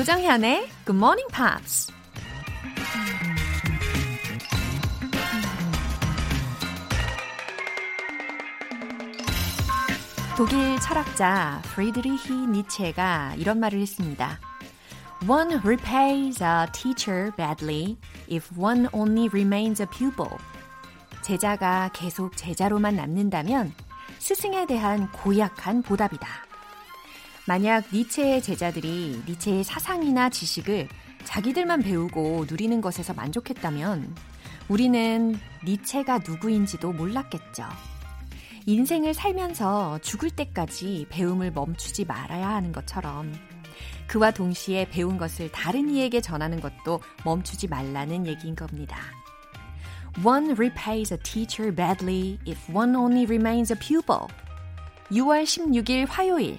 조정현의 Good Morning Pops. 독일 철학자 프리드리히 니체가 이런 말을 했습니다. One repays a teacher badly if one only remains a pupil. 제자가 계속 제자로만 남는다면 스승에 대한 고약한 보답이다. 만약 니체의 제자들이 니체의 사상이나 지식을 자기들만 배우고 누리는 것에서 만족했다면 우리는 니체가 누구인지도 몰랐겠죠. 인생을 살면서 죽을 때까지 배움을 멈추지 말아야 하는 것처럼 그와 동시에 배운 것을 다른 이에게 전하는 것도 멈추지 말라는 얘기인 겁니다. One repays a teacher badly if one only remains a pupil. 6월 16일 화요일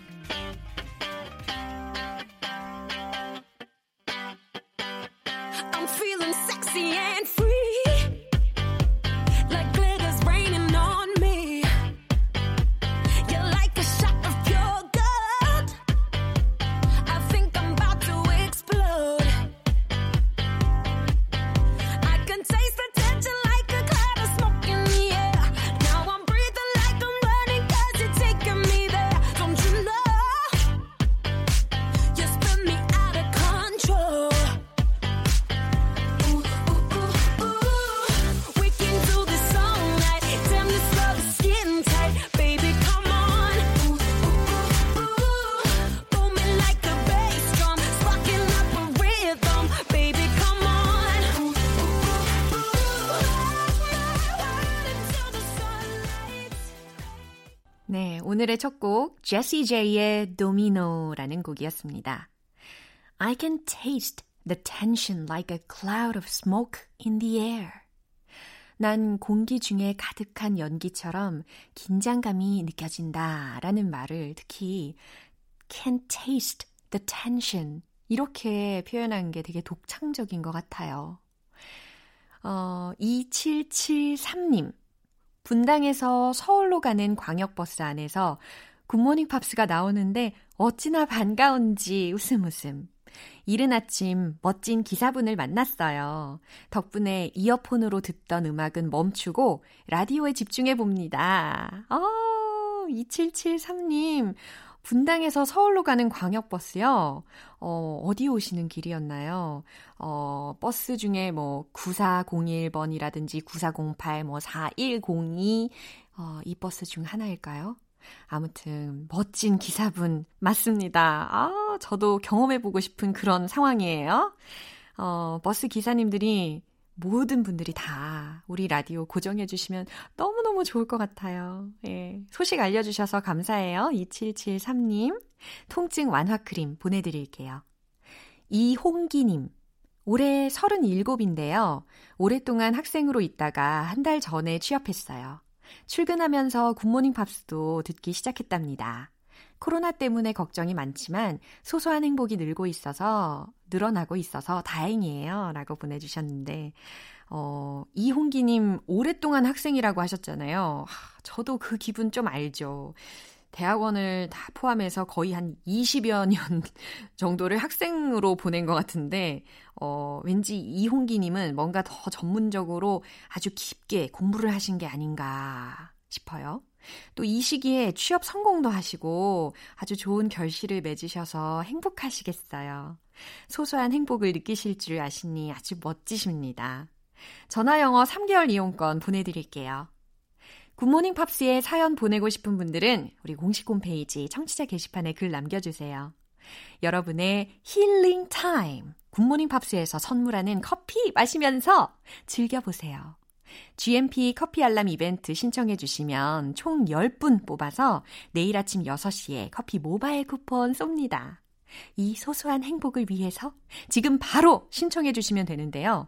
제시 제이의 Domino라는 곡이었습니다. I can taste the tension like a cloud of smoke in the air. 난 공기 중에 가득한 연기처럼 긴장감이 느껴진다 라는 말을 특히 can taste the tension 이렇게 표현한 게 되게 독창적인 것 같아요. 어, 2773님. 분당에서 서울로 가는 광역버스 안에서 굿모닝 팝스가 나오는데 어찌나 반가운지 웃음 웃음. 이른 아침 멋진 기사분을 만났어요. 덕분에 이어폰으로 듣던 음악은 멈추고 라디오에 집중해 봅니다. 어, 2773님. 분당에서 서울로 가는 광역버스요. 어, 어디 오시는 길이었나요? 어, 버스 중에 뭐 9401번이라든지 9408, 뭐 4102, 어, 이 버스 중 하나일까요? 아무튼 멋진 기사분 맞습니다. 아, 저도 경험해보고 싶은 그런 상황이에요. 어, 버스 기사님들이 모든 분들이 다 우리 라디오 고정해 주시면 너무너무 좋을 것 같아요. 예. 소식 알려주셔서 감사해요. 2773님. 통증 완화 크림 보내드릴게요. 이홍기님. 올해 37인데요. 오랫동안 학생으로 있다가 한 달 전에 취업했어요. 출근하면서 굿모닝 팝스도 듣기 시작했답니다. 코로나 때문에 걱정이 많지만 소소한 행복이 늘고 있어서 늘어나고 있어서 다행이에요. 라고 보내주셨는데, 어, 이홍기님 오랫동안 학생이라고 하셨잖아요. 하, 저도 그 기분 좀 알죠. 대학원을 다 포함해서 거의 한 20여 년 정도를 학생으로 보낸 것 같은데, 어, 왠지 이홍기님은 뭔가 더 전문적으로 아주 깊게 공부를 하신 게 아닌가 싶어요. 또 이 시기에 취업 성공도 하시고 아주 좋은 결실을 맺으셔서 행복하시겠어요. 소소한 행복을 느끼실 줄 아시니 아주 멋지십니다. 전화 영어 3개월 이용권 보내드릴게요. 굿모닝 팝스에 사연 보내고 싶은 분들은 우리 공식 홈페이지 청취자 게시판에 글 남겨주세요. 여러분의 healing time, 굿모닝 팝스에서 선물하는 커피 마시면서 즐겨보세요. GMP 커피 알람 이벤트 신청해 주시면 총 10분 뽑아서 내일 아침 6시에 커피 모바일 쿠폰 쏩니다. 이 소소한 행복을 위해서 지금 바로 신청해 주시면 되는데요.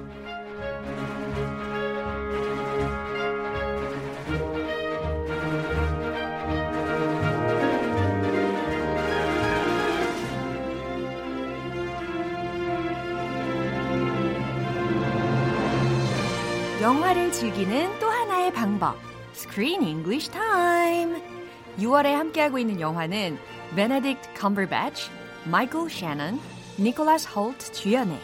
영화를 즐기는 또 하나의 방법. Screen English Time. 6월에 함께하고 있는 영화는 Benedict Cumberbatch, Michael Shannon, Nicholas Holt 주연의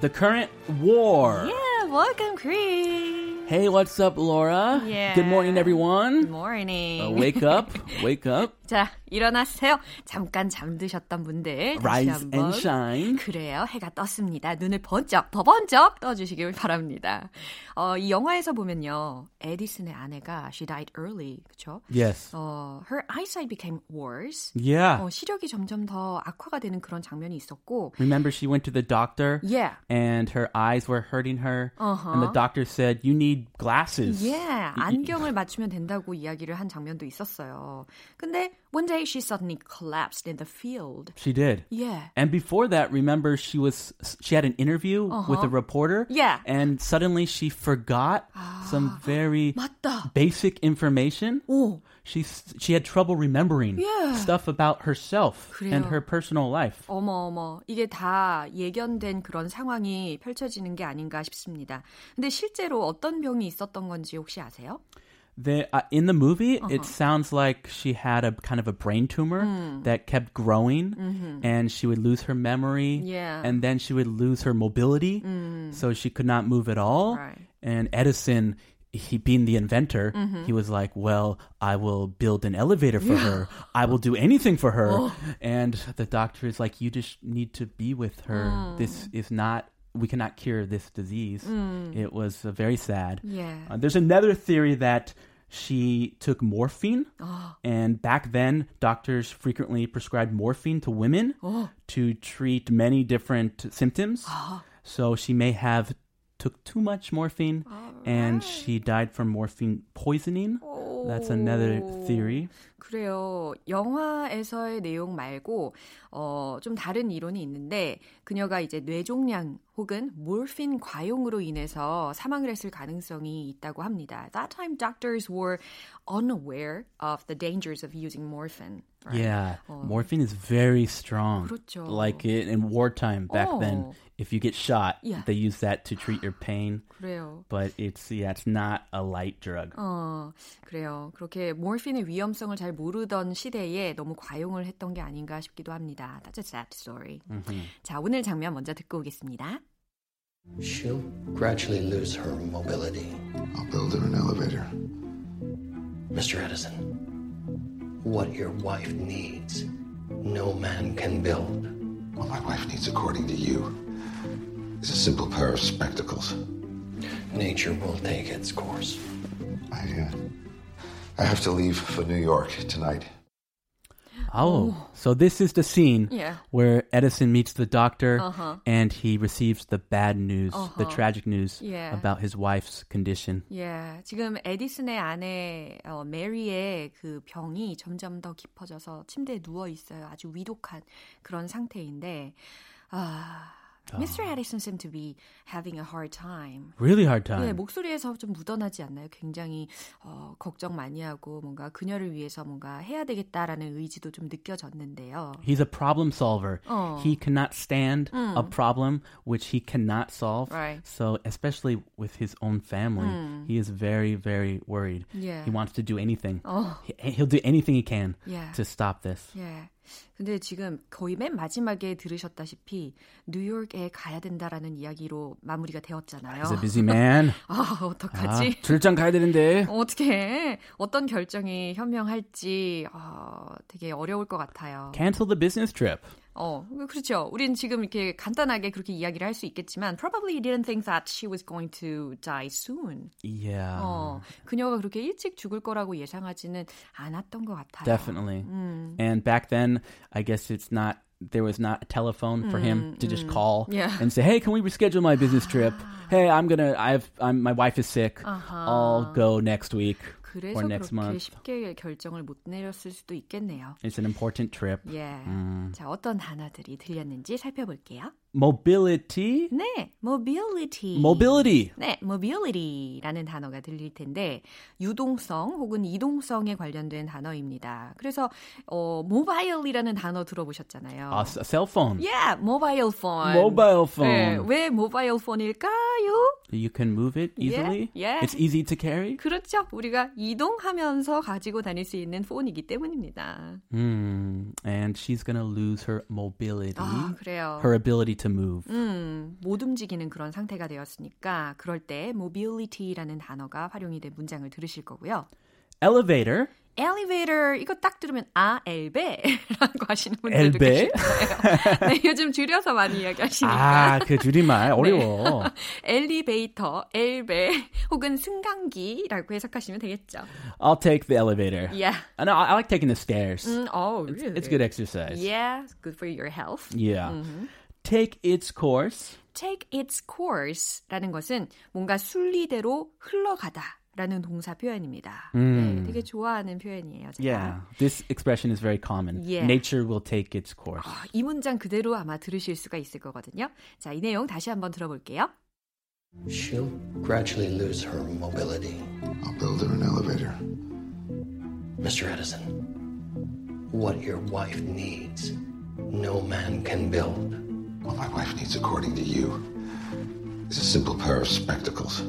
The current war. Yeah, welcome, Chris. Hey, what's up, Laura? Yeah. Good morning, everyone. Good morning. Uh, wake up, wake up, 자, 일어나세요. 잠깐 잠드셨던 분들 다시 rise 한번. and shine. 그래요. 해가 떴습니다. 눈을 번쩍, 더 번쩍 떠주시길 바랍니다. 어, 이 영화에서 보면요. 에디슨의 아내가 she died early. 그쵸? Yes. 어, her eyesight became worse. Yeah. 어, 시력이 점점 더 악화가 되는 그런 장면이 있었고. Remember, she went to the doctor Yeah. and her eyes were hurting her. Uh-huh. And the doctor said, You need glasses. Yeah, 안경을 맞추면 된다고 이야기를 한 장면도 있었어요. 근데 one day she suddenly collapsed in the field. She did. Yeah. And before that, remember she was she had an interview with a reporter. Uh-huh. Yeah. And suddenly she forgot some very 맞다. basic information. 오. She she had trouble remembering Yeah. stuff about herself and 그래요. her personal life. 어머 어머 이게 다 예견된 그런 상황이 펼쳐지는 게 아닌가 싶습니다. 근데 실제로 어떤 병이 있었던 건지 혹시 아세요? The, uh, in the movie, Uh-huh. it sounds like she had a kind of a brain tumor Hmm. that kept growing, and she would lose her memory, Mm-hmm. Yeah. And then she would lose her mobility, so she could not move at all. Right. And Edison, he being the inventor, Mm-hmm. he was like, "Well, I will build an elevator for her. I will do anything for her." Oh. And the doctor is like, "You just need to be with her. Hmm. This is not." We cannot cure this disease. It was uh, very sad. Yeah. Uh, there's another theory that she took morphine, and back then doctors frequently prescribed morphine to women to treat many different symptoms. So she may have took too much morphine, and she died from morphine poisoning. That's another theory. 그래요. 영화에서의 내용 말고 어, 좀 다른 이론이 있는데 그녀가 이제 뇌종양 혹은 몰핀 과용으로 인해서 사망을 했을 가능성이 있다고 합니다. That time doctors were unaware of the dangers of using morphine. right? Yeah, morphine is very strong. 그렇죠. Like it in wartime back then, Oh. if you get shot, Yeah. they use that to treat your pain. 그래요. But it's yeah, it's not a light drug. 어, 그래요. 그렇게 몰핀의 위험성을 잘 모르던 시대에 너무 과용을 했던 게 아닌가 싶기도 합니다. That's a sad story. 자, 오늘 장면 먼저 듣고 오겠습니다. She'll gradually lose her mobility. I'll build her an elevator. Mr. Edison, what your wife needs, no man can build. What my wife needs, according to you, is a simple pair of spectacles. Nature will take its course. I, uh, I have to leave for New York tonight. Oh, so this is the scene Yeah. where Edison meets the doctor Uh-huh. and he receives the bad news, the tragic news Yeah. about his wife's condition. 예, 지금 에디슨의 아내 어, 메리의 그 병이 점점 더 깊어져서 침대에 누워 있어요. 아주 위독한 그런 상태인데, 아, Mr. Edison seemed to be having a hard time. Really hard time. 예, 목소리에서 좀 묻어나지 않나요? 굉장히 어, 걱정 많이 하고 뭔가 그녀를 위해서 뭔가 해야 되겠다라는 의지도 좀 느껴졌는데요. He's a problem solver. Oh. He cannot stand a problem which he cannot solve. Hmm. Right. Hmm. So, especially with his own family, he is very, very worried. Yeah. He wants to do anything. 어, He- He'll do anything he can Yeah. to stop this. 예. 근데 지금 거의 맨 마지막에 들으셨다시피 뉴욕에 가야 된다라는 이야기로 마무리가 되었잖아요. He's a busy man. 아, 아, 어떡하지? 출장 가야 되는데. 어떻게 어떤 결정이 현명할지 어, 되게 어려울 것 같아요. Cancel the business trip. 어, 그렇죠. 우린 지금 이렇게 간단하게 그렇게 이야기를 할 수 있겠지만 probably didn't think that she was going to die soon. Yeah. 어, 그녀가 그렇게 일찍 죽을 거라고 예상하지는 않았던 것 같아요. Definitely. And back then, I guess it's not there was not a telephone for him to just call Yeah. and say, "Hey, can we reschedule my business trip? hey, I'm gonna I've I'm my wife is sick. I'll go next week 그래서 or next 그렇게 month. 쉽게 결정을 못 내렸을 수도 있겠네요. It's an important trip. 예. 자, 어떤 단어들이 들렸는지 살펴볼게요. Mobility. 네, mobility. Mobility. 네, mobility라는 단어가 들릴 텐데 유동성 혹은 이동성에 관련된 단어입니다. 그래서 어, mobile이라는 단어 들어보셨잖아요. Cell phone. Yeah, mobile phone. Mobile 네, phone. 왜 mobile phone일까요? You can move it easily. Yeah, yeah. It's easy to carry. 그렇죠. 우리가 이동하면서 가지고 다닐 수 있는 폰이기 때문입니다. Hmm. And she's gonna lose her mobility, 아, 그래요. her ability to move. 음, 못 움직이는 그런 상태가 되었으니까 그럴 때 mobility라는 단어가 활용이 된 문장을 들으실 거고요. Elevator. elevator 이거 딱 들으면 아 엘베라고 하시는 분들도 엘베? 계실 거예요. 네, 요즘 줄여서 많이 이야기하시니까 아, 그 줄임말 어려워. 엘리베이터, 엘베 혹은 승강기라고 해석하시면 되겠죠. I'll take the elevator. Yeah. I know I like taking the stairs. 음, oh, really? It's good exercise. Yeah, good for your health. Yeah. Take its course. Take its course라는 것은 뭔가 순리대로 흘러가다. 라는 동사 표현입니다. 네, 되게 좋아하는 표현이에요. 제가. Yeah. This expression is very common. Yeah. Nature will take its course. 아, 이 문장 그대로 아마 들으실 수가 있을 거거든요. 자, 이 내용 다시 한번 들어볼게요. She'll gradually lose her mobility. I'll build her an elevator. Mr. Edison, what your wife needs, no man can build. What my wife needs, according to you, is a simple pair of spectacles.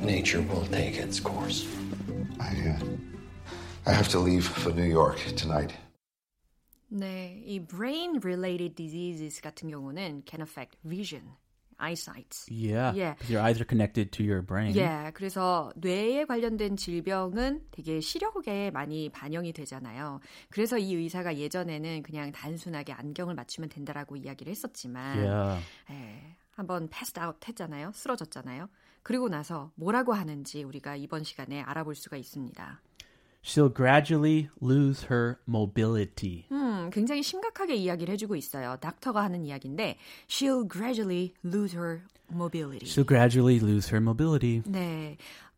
Nature will take its course. I, uh, I have to leave for New York tonight. 네, 이 brain-related diseases 같은 경우는 can affect vision, Eyesight. Yeah. Yeah. Your eyes are connected to your brain. 예, 그래서 뇌에 관련된 질병은 되게 시력에 많이 반영이 되잖아요. 그래서 이 의사가 예전에는 그냥 단순하게 안경을 맞추면 된다라고 이야기를 했었지만, Yeah. 예, 한번 passed out 했잖아요. 쓰러졌잖아요. 그리고 나서 뭐라고 하는지 우리가 이번 시간에 알아볼 수가 있습니다. She'll gradually lose her mobility. 음, 굉장히 심각하게 이야기를 해주고 있어요. 닥터가 하는 이야기인데, she'll gradually lose her mobility. She'll gradually lose her mobility. 네,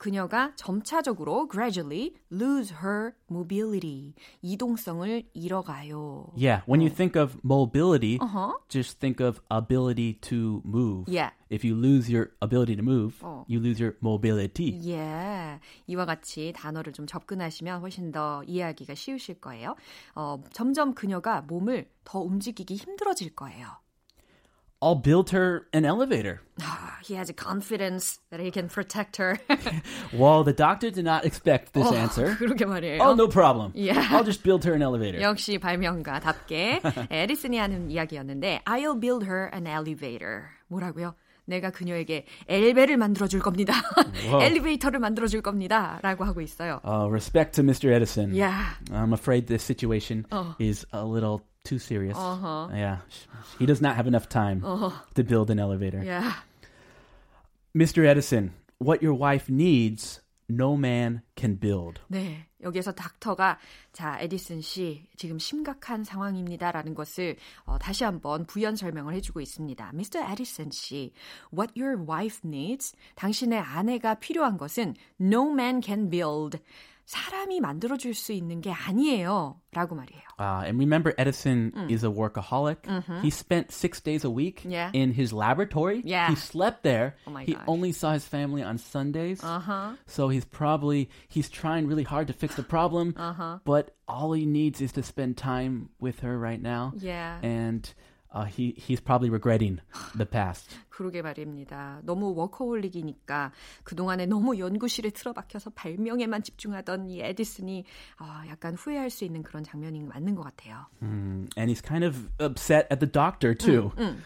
그녀가 점차적으로 gradually lose her mobility, 이동성을 잃어가요. Yeah. When you think of mobility, Uh-huh. just think of ability to move. Yeah. If you lose your ability to move, 어. you lose your mobility. 예, 이와 같이 단어를 좀 접근하시면 훨씬 더 이해하기가 쉬우실 거예요. 어, 점점 그녀가 몸을 더 움직이기 힘들어질 거예요. I'll build her an elevator. 아, he has a confidence that he can protect her. Well, the doctor did not expect this 어, answer. 그러게 말이에요. Oh, no problem. Yeah. I'll just build her an elevator. 역시 발명가답게 에디슨이 하는 이야기였는데 I'll build her an elevator. 뭐라고요? 내가 그녀에게 엘베를 만들어 줄 겁니다. 엘리베이터를 만들어 줄 겁니다. 라고 하고 있어요. Uh, respect to Mr. Edison. Yeah. I'm afraid this situation Oh. is a little too serious. Uh-huh. Yeah. He does not have enough time to build an elevator. Yeah. Mr. Edison, what your wife needs, no man can build. 네. 여기에서 닥터가 자, 에디슨 씨, 지금 심각한 상황입니다라는 것을 어, 다시 한번 부연 설명을 해주고 있습니다. Mr. 에디슨 씨, what your wife needs, 당신의 아내가 필요한 것은 no man can build. 사람이 만들어줄 수 있는 게 아니에요. 라고 말이에요. Uh, and remember, Edison is a workaholic. He spent six days a week Mm. Mm-hmm. Yeah. in his laboratory. Yeah. He slept there. Oh my he gosh. only saw his family on Sundays. Uh-huh. So he's probably he's trying really hard to fix the problem. Uh-huh. But all he needs is to spend time with her right now. Yeah. And uh, he he's probably regretting the past. 그러게 말입니다. 너무 워커홀릭이니까 그동안에 너무 연구실에 틀어박혀서 발명에만 집중하던 이 에디슨이 아, 약간 후회할 수 있는 그런 장면이 맞는 것 같아요. Mm, and he's kind of upset at the doctor too. Mm,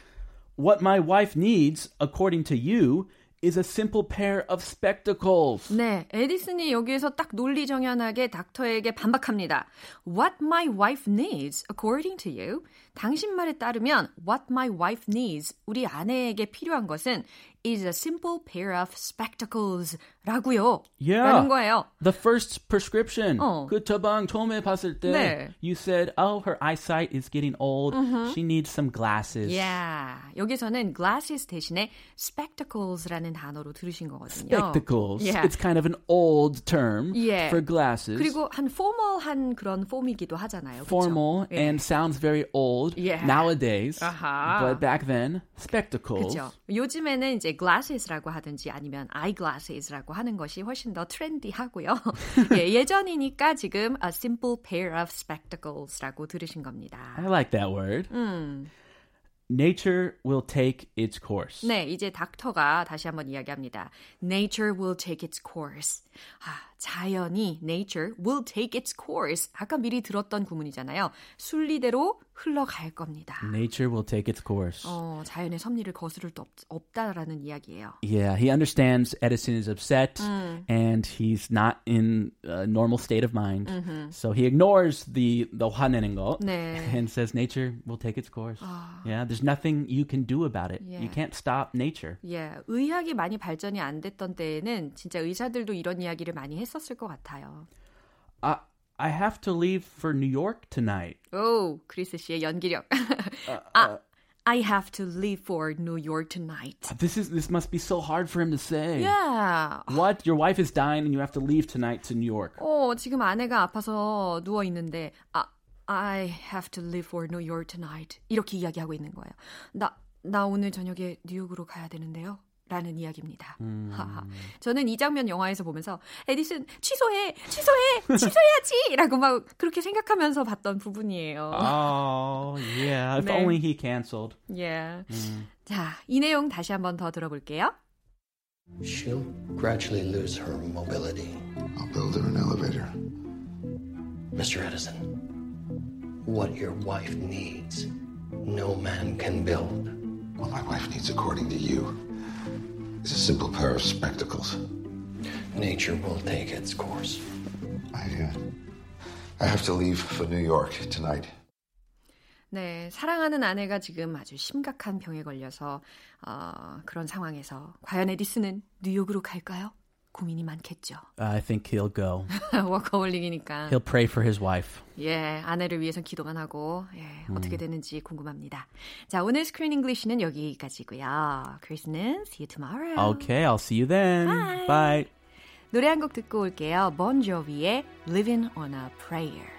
What my wife needs, according to you, is a simple pair of spectacles. 네, 에디슨이 여기에서 딱 논리정연하게 닥터에게 반박합니다. What my wife needs, according to you. 당신 말에 따르면 what my wife needs, 우리 아내에게 필요한 것은 is a simple pair of spectacles 라고요. Yeah. 라는 거예요. The first prescription. 어. 그 처방 처음에 봤을 때 네. you said, "Oh, her eyesight is getting old. She needs some glasses." Yeah. 여기서는 glasses 대신에 spectacles라는 단어로 들으신 거거든요. Spectacles. Yeah. It's kind of an old term Yeah. for glasses. 그리고 한 formal한 그런 폼이기도 하잖아요. 그쵸? formal 예. and sounds very old Yeah. nowadays. 아하. But back then, spectacles. 그렇죠. 요즘에는 이제 glasses라고 하든지 아니면 eyeglasses라고 하는 것이 훨씬 더 트렌디하고요. 예, 예전이니까 지금 a simple pair of spectacles라고 들으신 겁니다. I like that word. 음. Nature will take its course. 네, 이제 닥터가 다시 한번 이야기합니다. Nature will take its course. 아, 자연이 nature will take its course. 아까 미리 들었던 구문이잖아요. 순리대로 흘러갈 겁니다. Nature will take its course. 어, 자연의 섭리를 거스를 수 없, 없다라는 이야기예요. Yeah, he understands Edison is upset and he's not in a normal state of mind. So he ignores the the 화내는 거 네. and says nature will take its course. Yeah, there's nothing you can do about it. Yeah. You can't stop nature. 예, 의학이 많이 발전이 안 됐던 때에는 진짜 의사들도 이런 이야기를 많이 했 었을 것 같아요. I I have to leave for New York tonight. 오, 크리스 씨의 연기력. 아, I have to leave for New York tonight. This is this must be so hard for him to say. Yeah. What? Your wife is dying and you have to leave tonight to New York. 어, 지금 아내가 아파서 누워 있는데 아, I have to leave for New York tonight. 이렇게 이야기하고 있는 거예요. 나, 나 오늘 저녁에 뉴욕으로 가야 되는데요. 라는 이야기입니다. 하하. 저는 이 장면 영화에서 보면서 에디슨 취소해, 취소해, 취소해야지! 라고 막 그렇게 생각하면서 봤던 부분이에요. Oh, yeah. If 네. only he canceled. 예. 자, 이 내용 다시 한번 더 들어볼게요. She'll gradually lose her mobility. I'll build her an elevator. Mr. Edison, what your wife needs, no man can build. What my wife needs, according to you, is a simple pair of spectacles. Nature will take its course. I, uh, I have to leave for New York tonight. 네, 사랑하는 아내가 지금 아주 심각한 병에 걸려서 어, 그런 상황에서 과연 에디슨은 뉴욕으로 갈까요? 고민이 많겠죠. I think he'll go. 워커홀릭이니까. He'll pray for his wife. 예, 아내를 위해서 기도만 하고 예, 어떻게 되는지 궁금합니다. 자, 오늘 Screen English는 여기까지고요. 크리스는 see you tomorrow. Okay, I'll see you then. Bye. Bye. 노래 한 곡 듣고 올게요. Bon Jovi의 Living on a Prayer.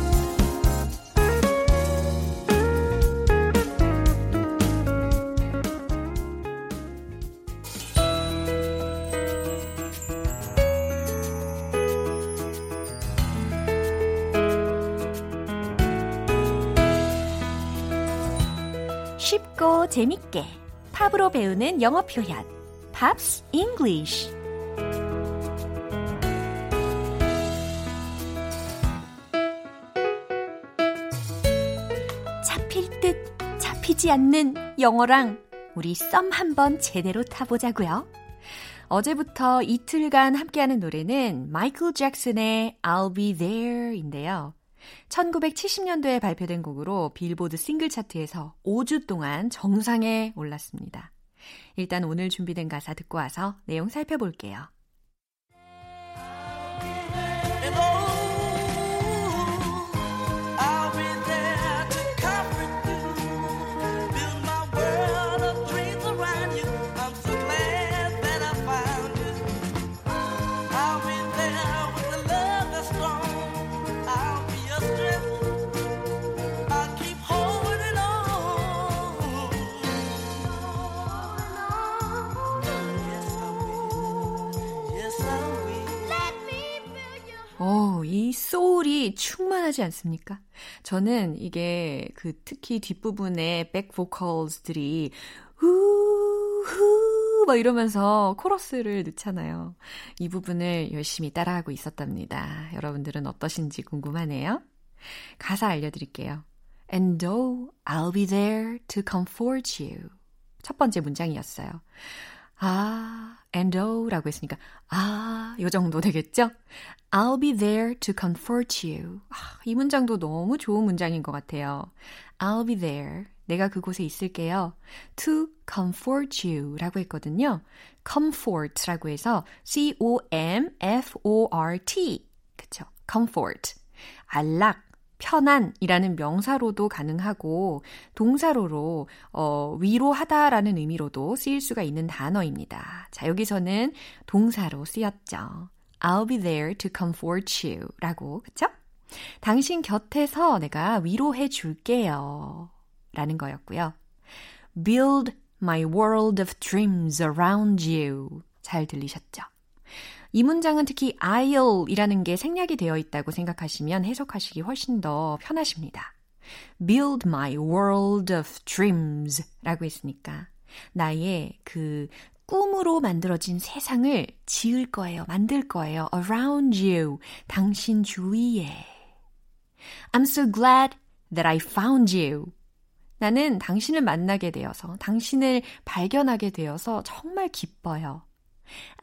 재밌게 팝으로 배우는 영어 표현 Pops English 잡힐 듯 잡히지 않는 영어랑 우리 썸 한번 제대로 타보자고요. 어제부터 이틀간 함께하는 노래는 마이클 잭슨의 I'll Be There인데요. 1970년도에 발표된 곡으로 빌보드 싱글 차트에서 5주 동안 정상에 올랐습니다. 일단 오늘 준비된 가사 듣고 와서 내용 살펴볼게요. 충만하지 않습니까? 저는 이게 그 특히 뒷부분에 백 보컬들이 후후 막 이러면서 코러스를 넣잖아요. 이 부분을 열심히 따라하고 있었답니다. 여러분들은 어떠신지 궁금하네요. 가사 알려드릴게요. And though I'll be there to comfort you. 첫 번째 문장이었어요. 아, and oh라고 했으니까 아, 요 정도 되겠죠? I'll be there to comfort you. 아, 이 문장도 너무 좋은 문장인 것 같아요. I'll be there. 내가 그곳에 있을게요. To comfort you 라고 했거든요. comfort라고 해서 C-O-M-F-O-R-T. 그쵸? comfort. 안락, 편안이라는 명사로도 가능하고 동사로로 어, 위로하다라는 의미로도 쓰일 수가 있는 단어입니다. 자, 여기서는 동사로 쓰였죠. I'll be there to comfort you 라고, 그쵸? 당신 곁에서 내가 위로해 줄게요. 라는 거였고요. Build my world of dreams around you. 잘 들리셨죠? 이 문장은 특히 I'll이라는 게 생략이 되어 있다고 생각하시면 해석하시기 훨씬 더 편하십니다. Build my world of dreams 라고 했으니까 나의 그 꿈으로 만들어진 세상을 지을 거예요. 만들 거예요. around you. 당신 주위에. I'm so glad that I found you. 나는 당신을 만나게 되어서, 당신을 발견하게 되어서 정말 기뻐요.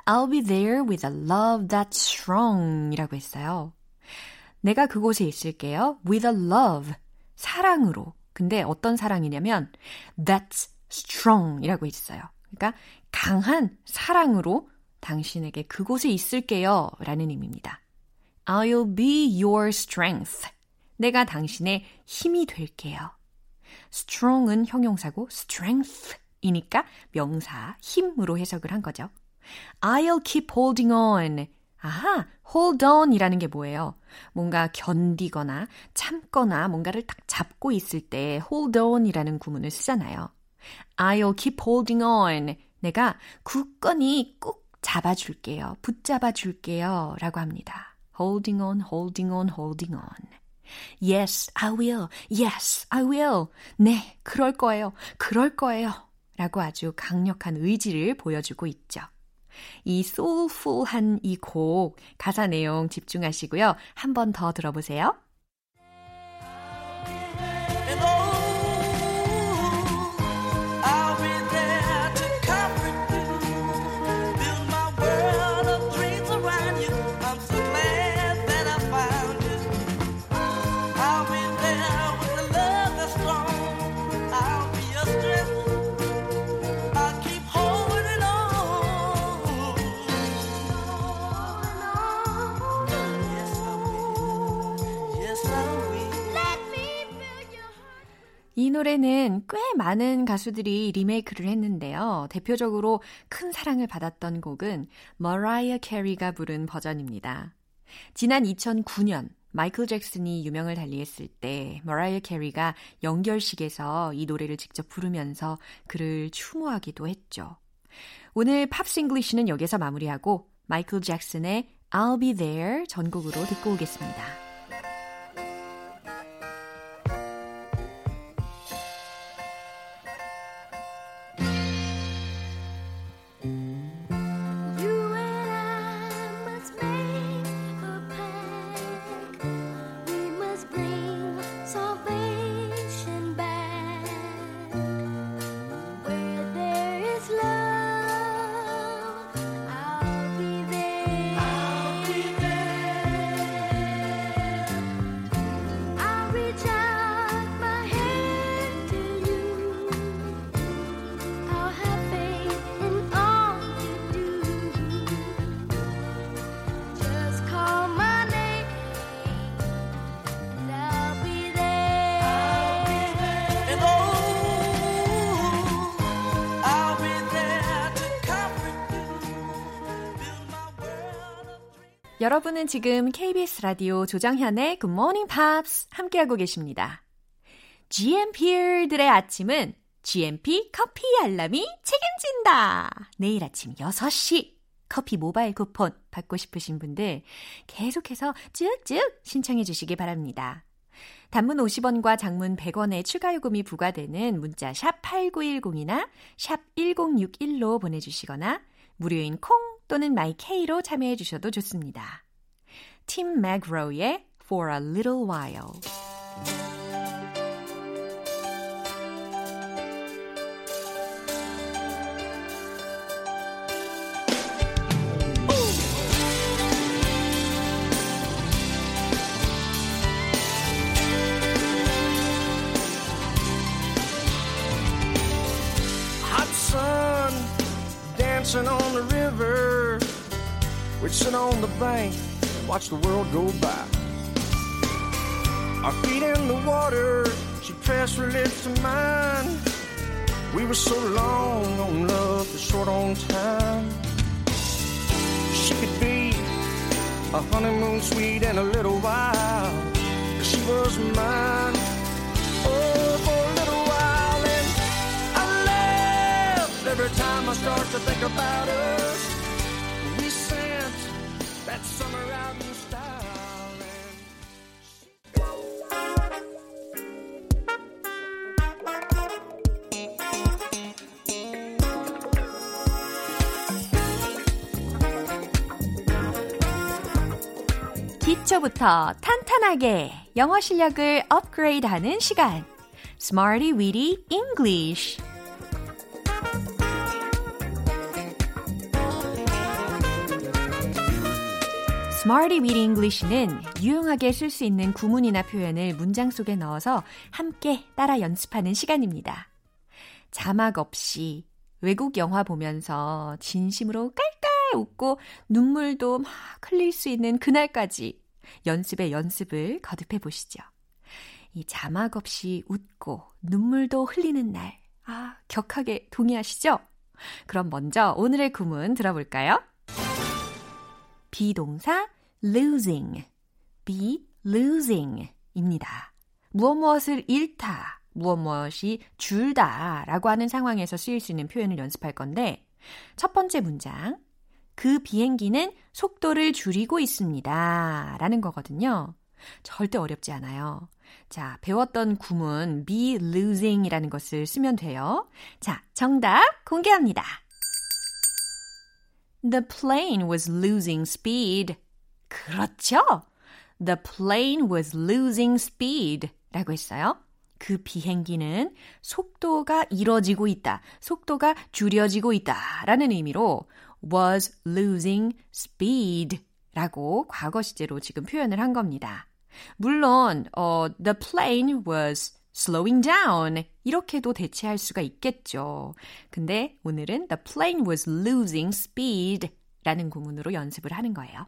I'll be there with a love that's strong 이라고 했어요. 내가 그곳에 있을게요. with a love. 사랑으로. 근데 어떤 사랑이냐면 that's strong 이라고 있어요. 그러니까 강한 사랑으로 당신에게 그곳에 있을게요. 라는 의미입니다. I'll be your strength. 내가 당신의 힘이 될게요. strong은 형용사고 strength이니까 명사 힘으로 해석을 한 거죠. I'll keep holding on. 아하, hold on 이라는 게 뭐예요? 뭔가 견디거나 참거나 뭔가를 딱 잡고 있을 때 hold on 이라는 구문을 쓰잖아요. I'll keep holding on. 내가 굳건히 꾹 잡아줄게요. 붙잡아줄게요. 라고 합니다. holding on, holding on, holding on. Yes, I will. Yes, I will. 네, 그럴 거예요. 그럴 거예요. 라고 아주 강력한 의지를 보여주고 있죠. 이 soulful한 이 곡 가사 내용 집중하시고요. 한 번 더 들어보세요. 이 노래는 꽤 많은 가수들이 리메이크를 했는데요. 대표적으로 큰 사랑을 받았던 곡은 머라이어 캐리가 부른 버전입니다. 지난 2009년 마이클 잭슨이 유명을 달리했을 때 머라이어 캐리가 영결식에서 이 노래를 직접 부르면서 그를 추모하기도 했죠. 오늘 Pops English는 여기서 마무리하고 마이클 잭슨의 I'll Be There 전곡으로 듣고 오겠습니다. 여러분은 지금 KBS 라디오 조정현의 Good Morning Pops 함께하고 계십니다. GMP들의 아침은 GMP 커피 알람이 책임진다. 내일 아침 6시 커피 모바일 쿠폰 받고 싶으신 분들 계속해서 쭉쭉 신청해 주시기 바랍니다. 단문 50원과 장문 100원의 추가 요금이 부과되는 문자 샵 8910이나 샵 1061로 보내주시거나 무료인 콩 또는 마이케이로 참여해 주셔도 좋습니다. 팀 맥로우의 For a Little While hot sun dancing on the river. We'd sit on the bank and watch the world go by. Our feet in the water, she pressed her lips to mine. We were so long on love, but short on time. She could be a honeymoon suite in a little while. She was mine. Oh, for a little while, and I every time I start to think about us. 부터 탄탄하게 영어 실력을 업그레이드하는 시간. Smarty Weedy English Smarty Weedy English는 유용하게 쓸 수 있는 구문이나 표현을 문장 속에 넣어서 함께 따라 연습하는 시간입니다. 자막 없이 외국 영화 보면서 진심으로 깔깔 웃고 눈물도 막 흘릴 수 있는 그날까지 연습에 연습을 거듭해 보시죠. 이 자막 없이 웃고 눈물도 흘리는 날. 아, 격하게 동의하시죠? 그럼 먼저 오늘의 구문 들어볼까요? 비동사 losing, be losing 입니다. 무엇 무엇을 잃다, 무엇 무엇이 줄다 라고 하는 상황에서 쓰일 수 있는 표현을 연습할 건데 첫 번째 문장 그 비행기는 속도를 줄이고 있습니다 라는 거거든요. 절대 어렵지 않아요. 자, 배웠던 구문 be losing 이라는 것을 쓰면 돼요. 자, 정답 공개합니다. The plane was losing speed. 그렇죠. The plane was losing speed 라고 했어요. 그 비행기는 속도가 이뤄지고 있다, 속도가 줄여지고 있다 라는 의미로 was losing speed 라고 과거 시제로 지금 표현을 한 겁니다. 물론, 어, the plane was slowing down 이렇게도 대체할 수가 있겠죠. 근데 오늘은 the plane was losing speed 라는 구문으로 연습을 하는 거예요.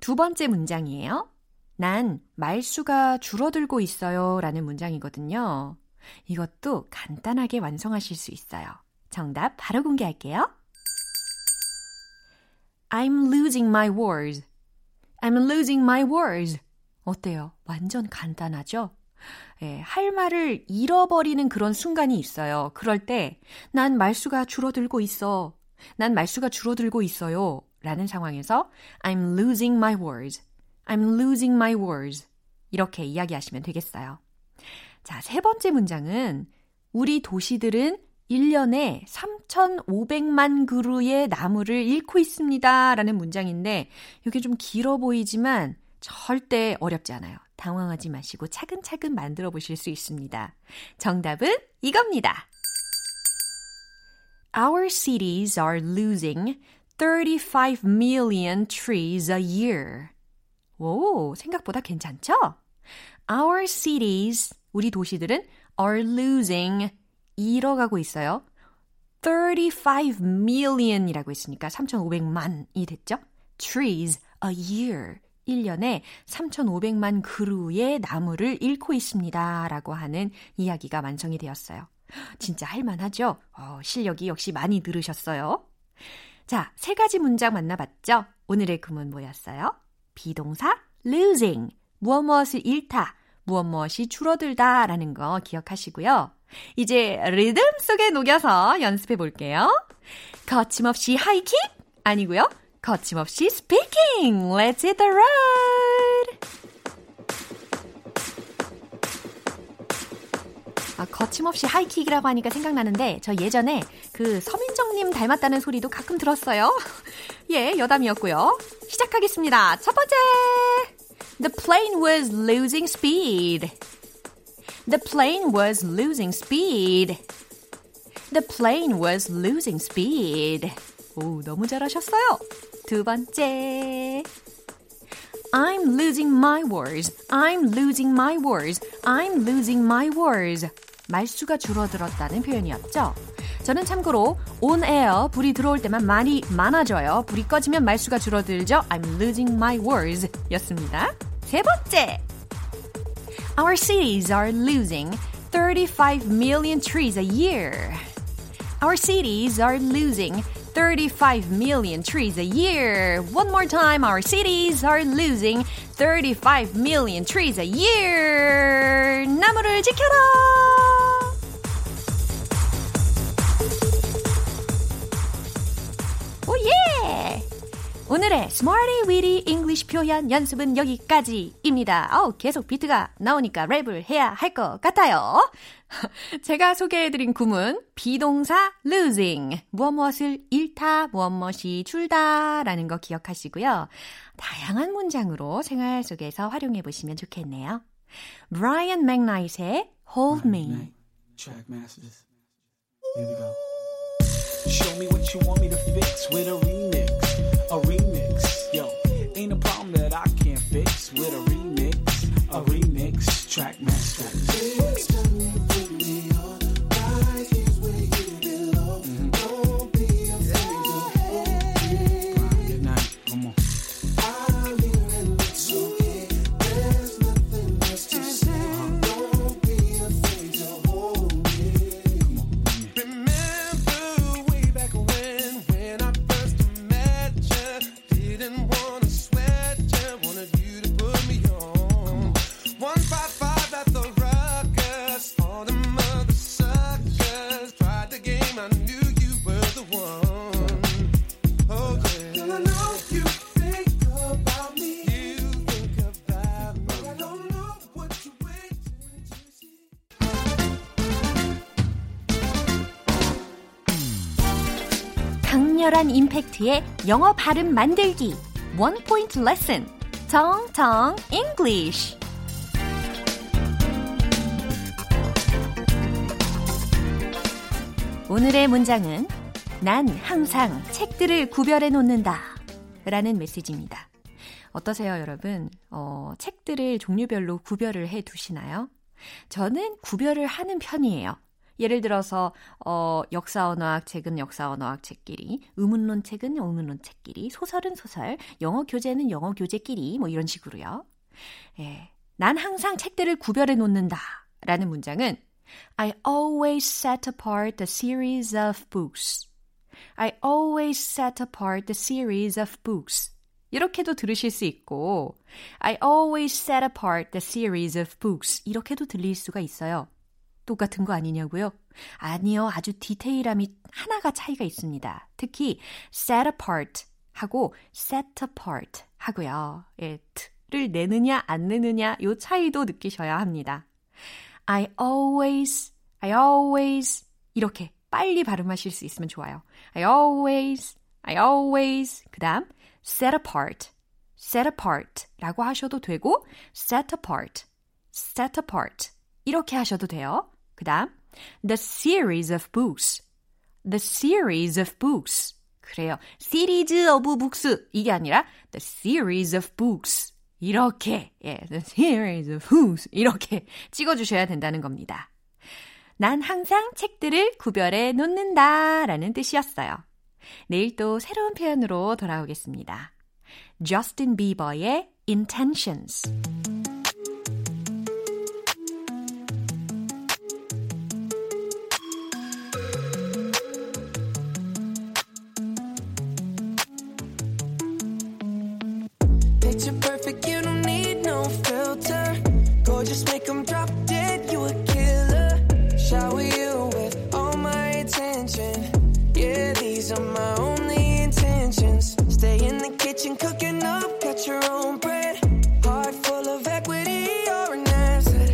두 번째 문장이에요. 난 말수가 줄어들고 있어요 라는 문장이거든요. 이것도 간단하게 완성하실 수 있어요. 정답 바로 공개할게요. I'm losing my words. I'm losing my words. 어때요? 완전 간단하죠? 예, 할 말을 잃어버리는 그런 순간이 있어요. 그럴 때, 난 말수가 줄어들고 있어. 난 말수가 줄어들고 있어요. 라는 상황에서, I'm losing my words. I'm losing my words. 이렇게 이야기하시면 되겠어요. 자, 세 번째 문장은, 우리 도시들은 1년에 3,500만 그루의 나무를 잃고 있습니다. 라는 문장인데, 이게 좀 길어 보이지만, 절대 어렵지 않아요. 당황하지 마시고 차근차근 만들어 보실 수 있습니다. 정답은 이겁니다. Our cities are losing 35 million trees a year. 오, 생각보다 괜찮죠? Our cities, 우리 도시들은 are losing, 잃어가고 있어요. 35 million이라고 했으니까 3,500만이 됐죠? trees a year. 1년에 3,500만 그루의 나무를 잃고 있습니다. 라고 하는 이야기가 완성이 되었어요. 진짜 할만하죠? 어, 실력이 역시 많이 늘으셨어요. 자, 세 가지 문장 만나봤죠? 오늘의 구문 뭐였어요? 비동사 losing, 무엇 무엇을 잃다, 무엇 무엇이 줄어들다 라는 거 기억하시고요. 이제 리듬 속에 녹여서 연습해 볼게요. 거침없이 하이킥 아니고요. 거침없이 speaking. Let's hit the road. 아, 거침없이 하이킥이라고 하니까 생각나는데 저 예전에 그 서민정님 닮았다는 소리도 가끔 들었어요. 예, 여담이었고요. 시작하겠습니다. 첫 번째. The plane was losing speed. The plane was losing speed. The plane was losing speed. 오, 너무 잘하셨어요. 두 번째. I'm losing my words. I'm losing my words. I'm losing my words. 말수가 줄어들었다는 표현이었죠. 저는 참고로 on air 불이 들어올 때만 말이 많아져요. 불이 꺼지면 말수가 줄어들죠. I'm losing my words 였습니다. 세 번째. Our cities are losing 35 million trees a year. Our cities are losing 35 million trees a year. One more time, our cities are losing 35 million trees a year. 나무를 지켜라! 오늘의 Smarty Weedy English 표현 연습은 여기까지입니다. 아우, 계속 비트가 나오니까 랩을 해야 할 것 같아요. 제가 소개해드린 구문, 비동사 losing, 무엇 무엇을 잃다, 무엇 무엇이 줄다 라는 거 기억하시고요. 다양한 문장으로 생활 속에서 활용해 보시면 좋겠네요. Brian McKnight의 Hold Me. Show me what you want me to fix with a remix. A 임팩트의 영어 발음 만들기. 원 포인트 레슨. 정정 English. 오늘의 문장은 난 항상 책들을 구별해 놓는다. 라는 메시지입니다. 어떠세요, 여러분? 어, 책들을 종류별로 구별을 해 두시나요? 저는 구별을 하는 편이에요. 예를 들어서 어, 역사 언어학 책은 역사 언어학 책끼리, 의문론 책은 의문론 책끼리, 소설은 소설, 영어 교재는 영어 교재끼리 뭐 이런 식으로요. 예. 난 항상 책들을 구별해 놓는다 라는 문장은 I always set apart the series of books. I always set apart the series of books. 이렇게도 들으실 수 있고 I always set apart the series of books. 이렇게도 들릴 수가 있어요. 똑같은 거 아니냐고요? 아니요. 아주 디테일함이 하나가 차이가 있습니다. 특히 set apart 하고 set apart 하고요. 예, t를 내느냐 안 내느냐 요 차이도 느끼셔야 합니다. I always, I always 이렇게 빨리 발음하실 수 있으면 좋아요. I always, I always 그 다음 set apart, set apart 라고 하셔도 되고 set apart, set apart 이렇게 하셔도 돼요. 그 다음 the series of books, the series of books 그래요. series of books 이게 아니라 the series of books 이렇게 예, the series of books 이렇게 찍어주셔야 된다는 겁니다. 난 항상 책들을 구별해 놓는다 라는 뜻이었어요. 내일 또 새로운 표현으로 돌아오겠습니다. Justin Bieber의 Intentions make 'em drop dead, you a killer. Shower you with all my attention. Yeah, these are my only intentions. Stay in the kitchen, cooking up, got your own bread. Heart full of equity, you're an asset.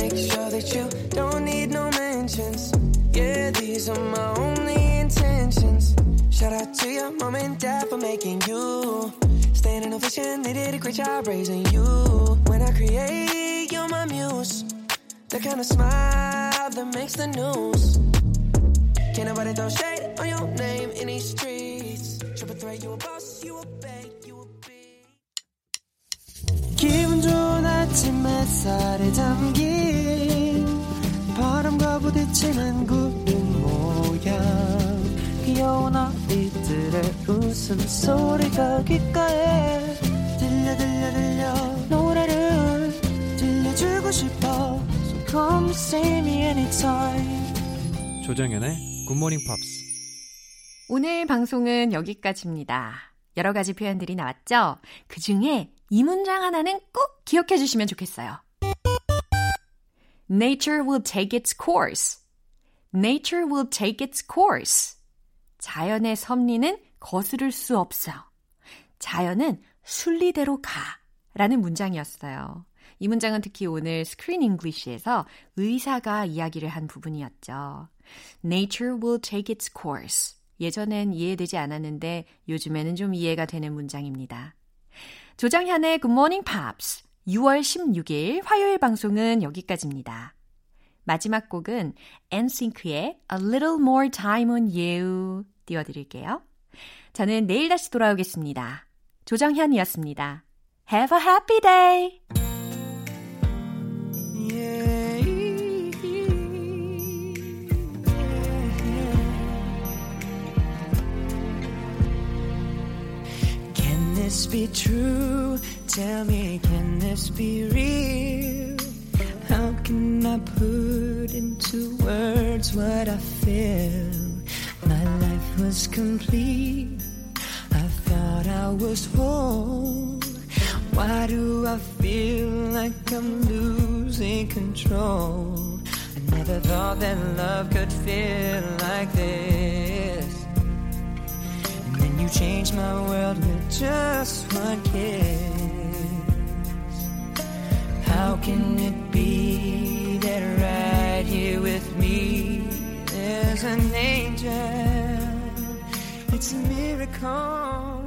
Make sure that you don't need no mentions. Yeah, these are my only intentions. Shout out to your mom and dad for making you. Staying ovation, they did a great job raising you. When I create. The kind of smile that makes the news. Can't nobody throw shade on your name in these streets. Triple threat, you a boss, you a bank, you a big. 기분 좋은 아침 햇살에 담긴 바람과 부딪히는 구름 모양 귀여운 아이들의 웃음소리가 귓가에 들려 들려 들려 노래를 들려주고 싶어 come see me anytime 조정연의 굿모닝 팝스. 오늘 방송은 여기까지입니다. 여러 가지 표현들이 나왔죠? 그 중에 이 문장 하나는 꼭 기억해 주시면 좋겠어요. Nature will take its course. Nature will take its course. 자연의 섭리는 거스를 수 없어. 자연은 순리대로 가. 라는 문장이었어요. 이 문장은 특히 오늘 Screen English에서 의사가 이야기를 한 부분이었죠. Nature will take its course. 예전엔 이해되지 않았는데 요즘에는 좀 이해가 되는 문장입니다. 조정현의 Good Morning Pops 6월 16일 화요일 방송은 여기까지입니다. 마지막 곡은 NSYNC의 A Little More Time on You 띄워드릴게요. 저는 내일 다시 돌아오겠습니다. 조정현이었습니다. Have a happy day! This be true? Tell me, can this be real? How can I put into words what I feel? My life was complete. I thought I was whole. Why do I feel like I'm losing control? I never thought that love could feel like this. Changed my world with just one kiss. How can it be that right here with me there's an angel? It's a miracle.